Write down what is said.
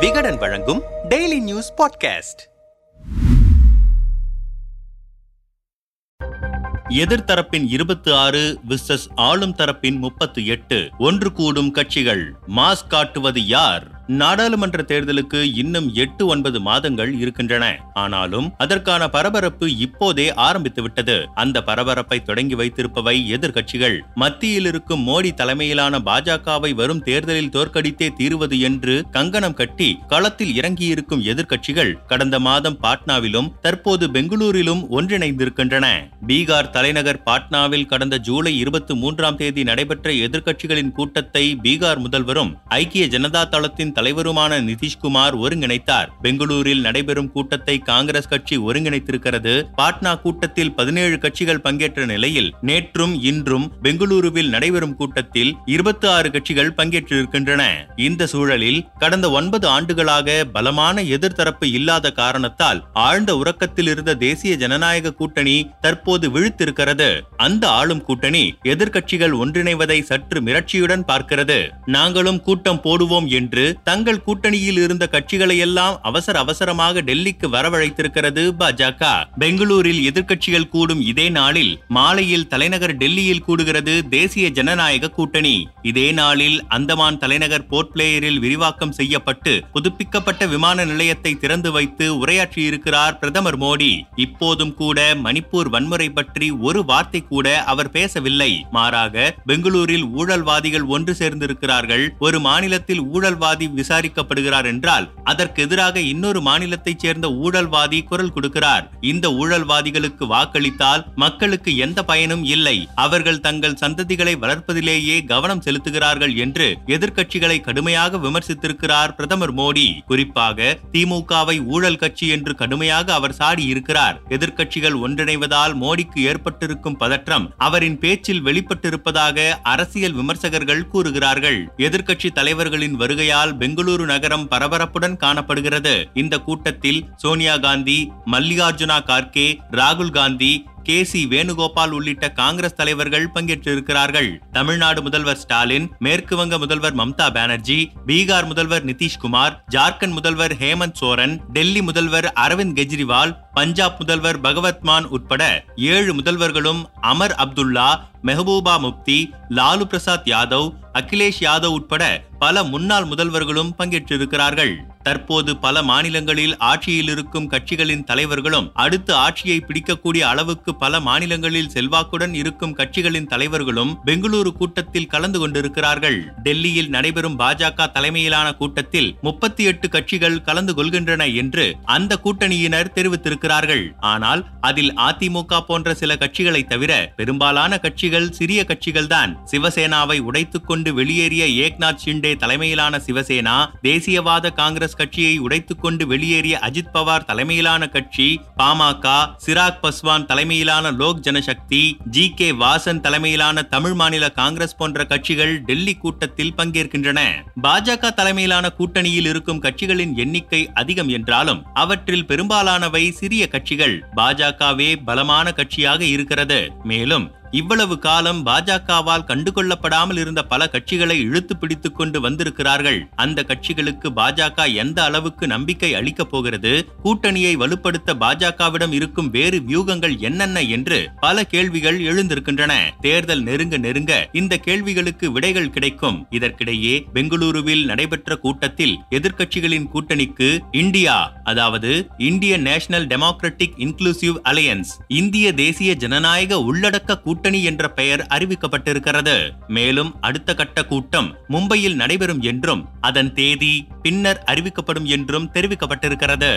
விகடன் வழங்கும் daily news podcast எதிர்த்தரப்பின் இருபத்தி ஆறு விசஸ் ஆளும் தரப்பின் முப்பத்தி எட்டு. ஒன்று கூடும் கட்சிகள். மாஸ் காட்டுவது யார்? நாடாளுமன்ற தேர்தலுக்கு இன்னும் எட்டு ஒன்பது மாதங்கள் இருக்கின்றன. ஆனாலும் அதற்கான பரபரப்பு இப்போதே ஆரம்பித்துவிட்டது அந்த பரபரப்பை தொடங்கி வைத்திருப்பவை எதிர்கட்சிகள் மத்தியில் இருக்கும் மோடி தலைமையிலான பாஜகவை வரும் தேர்தலில் தோற்கடித்தே தீருவது என்று கங்கணம் கட்டி களத்தில் இறங்கியிருக்கும் எதிர்கட்சிகள் கடந்த மாதம் பாட்னாவிலும் தற்போது பெங்களூரிலும் ஒன்றிணைந்திருக்கின்றன. பீகார் தலைநகர் பாட்னாவில் கடந்த ஜூலை இருபத்தி மூன்றாம் தேதி நடைபெற்ற எதிர்க்கட்சிகளின் கூட்டத்தை பீகார் முதல்வரும் ஐக்கிய ஜனதா தளத்தின் தலைவருமான நிதிஷ்குமார் ஒருங்கிணைத்தார். பெங்களூரில் நடைபெறும் கூட்டத்தை காங்கிரஸ் கட்சி ஒருங்கிணைத்திருக்கிறது. பாட்னா கூட்டத்தில் பதினேழு கட்சிகள் பங்கேற்ற நிலையில் நேற்றும் இன்றும் பெங்களூருவில் நடைபெறும் கூட்டத்தில் இருபத்தி ஆறு கட்சிகள் பங்கேற்றிருக்கின்றன. இந்த சூழலில் கடந்த ஒன்பது ஆண்டுகளாக பலமான எதிர்த்தரப்பு இல்லாத காரணத்தால் ஆழ்ந்த உறக்கத்தில் இருந்த தேசிய ஜனநாயக கூட்டணி தற்போது விழுத்திருக்கிறது. அந்த ஆளும் கூட்டணி எதிர்க்கட்சிகள் ஒன்றிணைவதை சற்று மிரட்சியுடன் பார்க்கிறது. நாங்களும் கூட்டம் போடுவோம் என்று தங்கள் கூட்டணியில் இருந்த கட்சிகளை எல்லாம் அவசர அவசரமாக டெல்லிக்கு வரவழைத்திருக்கிறது பாஜக. பெங்களூரில் எதிர்க்கட்சிகள் கூடும் இதே நாளில் மாலையில் தலைநகர் டெல்லியில் கூடுகிறது தேசிய ஜனநாயக கூட்டணி. இதே நாளில் அந்தமான் தலைநகர் போர்ட் பிளேயரில் விரிவாக்கம் செய்யப்பட்டு புதுப்பிக்கப்பட்ட விமான நிலையத்தை திறந்து வைத்து உரையாற்றியிருக்கிறார் பிரதமர் மோடி. இப்போதும் கூட மணிப்பூர் வன்முறை பற்றி ஒரு வார்த்தை கூட அவர் பேசவில்லை. மாறாக பெங்களூரில் ஊழல்வாதிகள் ஒன்று சேர்ந்திருக்கிறார்கள். ஒரு மாநிலத்தில் ஊழல்வாதி விசாரிக்கப்படுகிறார் என்றால் அதற்கு எதிராக இன்னொரு மாநிலத்தைச் சேர்ந்த ஊழல்வாதி குரல் கொடுக்கிறார். இந்த ஊழல்வாதிகளுக்கு வாக்களித்தால் மக்களுக்கு எந்த பயனும் இல்லை. அவர்கள் தங்கள் சந்ததிகளை வளர்ப்பதிலேயே கவனம் செலுத்துகிறார்கள் என்று எதிர்க்கட்சிகளை கடுமையாக விமர்சித்திருக்கிறார் பிரதமர் மோடி. குறிப்பாக திமுகவை ஊழல் கட்சி என்று கடுமையாக அவர் சாடி இருக்கிறார் எதிர்க்கட்சிகள் ஒன்றிணைவதால் மோடிக்கு ஏற்பட்டிருக்கும் பதற்றம் அவரின் பேச்சில் வெளிப்பட்டிருப்பதாக அரசியல் விமர்சகர்கள் கூறுகிறார்கள். எதிர்க்கட்சி தலைவர்களின் வருகையால் பெங்களூரு நகரம் பரபரப்புடன் காணப்படுகிறது. இந்த கூட்டத்தில் சோனியா காந்தி மல்லிகார்ஜுனா கார்கே ராகுல் காந்தி கே சி வேணுகோபால் உள்ளிட்ட காங்கிரஸ் தலைவர்கள் பங்கேற்றிருக்கிறார்கள். தமிழ்நாடு முதல்வர் ஸ்டாலின் மேற்கு வங்க முதல்வர் மம்தா பானர்ஜி பீகார் முதல்வர் நிதிஷ்குமார் ஜார்க்கண்ட் முதல்வர் ஹேமந்த் சோரன் டெல்லி முதல்வர் அரவிந்த் கெஜ்ரிவால் பஞ்சாப் முதல்வர் பகவத்மான் உட்பட ஏழு முதல்வர்களும் அமர் அப்துல்லா மெஹபூபா முப்தி லாலு பிரசாத் யாதவ் அகிலேஷ் யாதவ் உட்பட பல முன்னாள் முதல்வர்களும் பங்கேற்றிருக்கிறார்கள். தற்போது பல மாநிலங்களில் ஆட்சியில் இருக்கும் கட்சிகளின் தலைவர்களும் அடுத்து ஆட்சியை பிடிக்கக்கூடிய அளவுக்கு பல மாநிலங்களில் செல்வாக்குடன் இருக்கும் கட்சிகளின் தலைவர்களும் பெங்களூரு கூட்டத்தில் கலந்து கொண்டிருக்கிறார்கள். டெல்லியில் நடைபெறும் பாஜக தலைமையிலான கூட்டத்தில் முப்பத்தி எட்டு கட்சிகள் கலந்து கொள்கின்றன என்று அந்த கூட்டணியினர் தெரிவித்திருக்கிறார்கள். ஆனால் அதில் அதிமுக போன்ற சில கட்சிகளை தவிர பெரும்பாலான கட்சிகள் சிறிய கட்சிகள்தான். சிவசேனாவை உடைத்துக் கொண்டு வெளியேறிய ஏக்நாத் ஷிண்டே தலைமையிலான சிவசேனா தேசியவாத காங்கிரஸ் கட்சியை உடைத்துக் கொண்டு வெளியேறிய அஜித் பவார் தலைமையிலான கட்சி பாமக சிராக் பஸ்வான் தலைமையிலான லோக் ஜனசக்தி ஜி கே வாசன் தலைமையிலான தமிழ் மாநில காங்கிரஸ் போன்ற கட்சிகள் டெல்லி கூட்டத்தில் பங்கேற்கின்றன. பாஜக தலைமையிலான கூட்டணியில் இருக்கும் கட்சிகளின் எண்ணிக்கை அதிகம் என்றாலும் அவற்றில் பெரும்பாலானவை சிறிய கட்சிகள். பாஜகவே பலமான கட்சியாக இருக்கிறது. மேலும் இவ்வளவு காலம் பாஜகவால் கண்டுகொள்ளப்படாமல் இருந்த பல கட்சிகளை இழுத்து பிடித்துக் கொண்டு வந்திருக்கிறார்கள். அந்த கட்சிகளுக்கு பாஜக எந்த அளவுக்கு நம்பிக்கை அளிக்கப் போகிறது? கூட்டணியை வலுப்படுத்த பாஜகவிடம் இருக்கும் வேறு வியூகங்கள் என்னென்ன என்று பல கேள்விகள் எழுந்திருக்கின்றன. தேர்தல் நெருங்க நெருங்க இந்த கேள்விகளுக்கு விடைகள் கிடைக்கும். இதற்கிடையே பெங்களூருவில் நடைபெற்ற கூட்டத்தில் எதிர்க்கட்சிகளின் கூட்டணிக்கு இந்தியா அதாவது இந்திய நேஷனல் டெமோக்ராட்டிக் இன்க்ளூசிவ் அலையன்ஸ் இந்திய தேசிய ஜனநாயக உள்ளடக்க கூட்டணி என்ற பெயர் அறிவிக்கப்பட்டிருக்கிறது. மேலும் அடுத்த கட்ட கூட்டம் மும்பையில் நடைபெறும் என்றும் அதன் தேதி பின்னர் அறிவிக்கப்படும் என்றும் தெரிவிக்கப்பட்டிருக்கிறது.